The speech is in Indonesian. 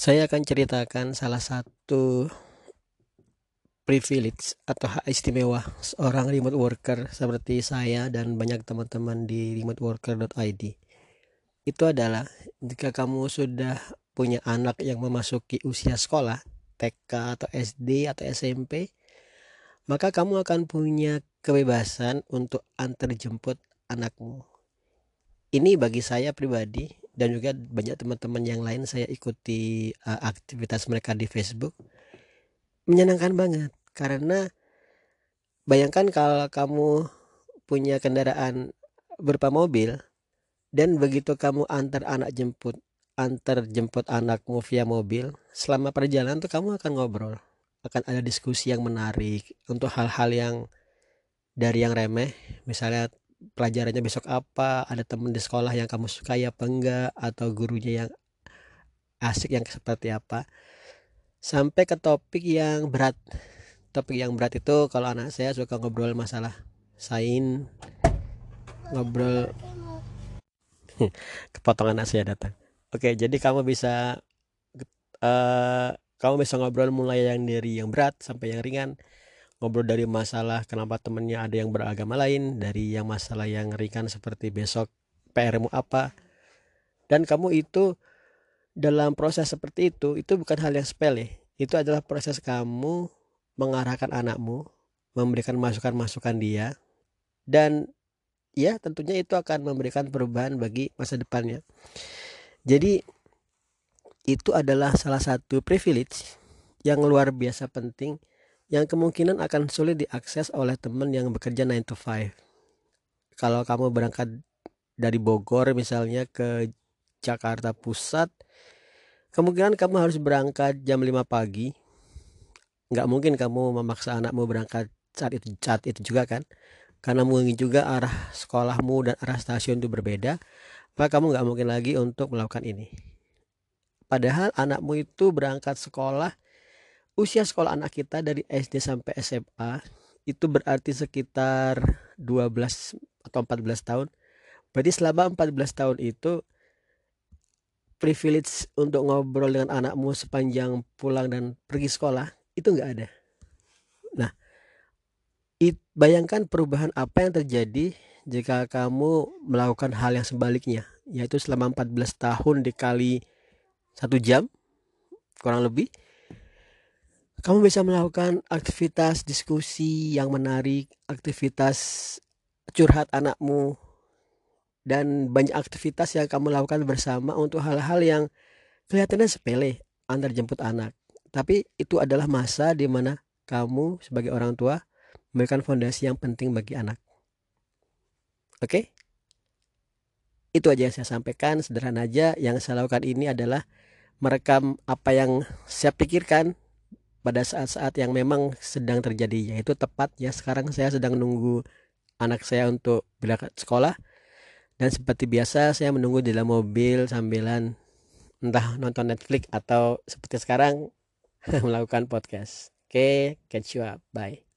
Saya akan ceritakan salah satu privilege atau hak istimewa seorang remote worker seperti saya dan banyak teman-teman di remoteworker.id. Itu adalah jika kamu sudah punya anak yang memasuki usia sekolah, TK atau SD atau SMP, maka kamu akan punya kebebasan untuk antar jemput anakmu. Ini bagi saya pribadi dan juga banyak teman-teman yang lain saya ikuti uh, aktivitas mereka di Facebook. Menyenangkan banget. Karena bayangkan kalau kamu punya kendaraan berupa mobil dan begitu kamu antar anak jemput antar jemput anakmu via mobil selama perjalanan tuh kamu akan ngobrol. Akan ada diskusi yang menarik untuk hal-hal yang dari yang remeh. Misalnya pelajarannya besok apa? Ada teman di sekolah yang kamu sukai apa enggak? Atau gurunya yang asik yang seperti apa? Sampai ke topik yang berat. Topik yang berat itu kalau anak saya suka ngobrol masalah sain ngobrol kepotong anak saya datang. Oke jadi kamu bisa uh, kamu bisa ngobrol mulai yang dari yang berat sampai yang ringan ngobrol dari masalah kenapa temennya ada yang beragama lain dari yang masalah yang ringan seperti besok PR-mu apa. Dan kamu itu dalam proses seperti itu itu bukan hal yang sepele. Itu adalah proses kamu mengarahkan anakmu memberikan masukan-masukan dia dan ya tentunya itu akan memberikan perubahan bagi masa depannya. Jadi itu adalah salah satu privilege yang luar biasa penting yang kemungkinan akan sulit diakses oleh teman yang bekerja 9 to 5. Kalau kamu berangkat dari Bogor misalnya ke Jakarta Pusat, kemungkinan kamu harus berangkat jam 5 pagi. Nggak mungkin kamu memaksa anakmu berangkat saat itu saat itu juga kan? Karena mungkin juga arah sekolahmu dan arah stasiun itu berbeda, maka kamu nggak mungkin lagi untuk melakukan ini. Padahal anakmu itu berangkat sekolah usia sekolah anak kita dari SD sampai SMA itu berarti sekitar 12 atau 14 tahun. Berarti selama 14 tahun itu privilege untuk ngobrol dengan anakmu sepanjang pulang dan pergi sekolah itu nggak ada. Nah, it, bayangkan perubahan apa yang terjadi jika kamu melakukan hal yang sebaliknya, yaitu selama 14 tahun dikali satu jam kurang lebih kamu bisa melakukan aktivitas diskusi yang menarik, aktivitas curhat anakmu, dan banyak aktivitas yang kamu lakukan bersama untuk hal-hal yang kelihatannya sepele antar jemput anak. Tapi itu adalah masa di mana kamu sebagai orang tua memberikan fondasi yang penting bagi anak. Oke? Itu aja yang saya sampaikan, sederhana aja. Yang saya lakukan ini adalah merekam apa yang saya pikirkan pada saat-saat yang memang sedang terjadi yaitu tepat ya sekarang saya sedang menunggu anak saya untuk berangkat sekolah dan seperti biasa saya menunggu di dalam mobil sambilan entah nonton Netflix atau seperti sekarang melakukan podcast. Oke, okay, catch you up. Bye.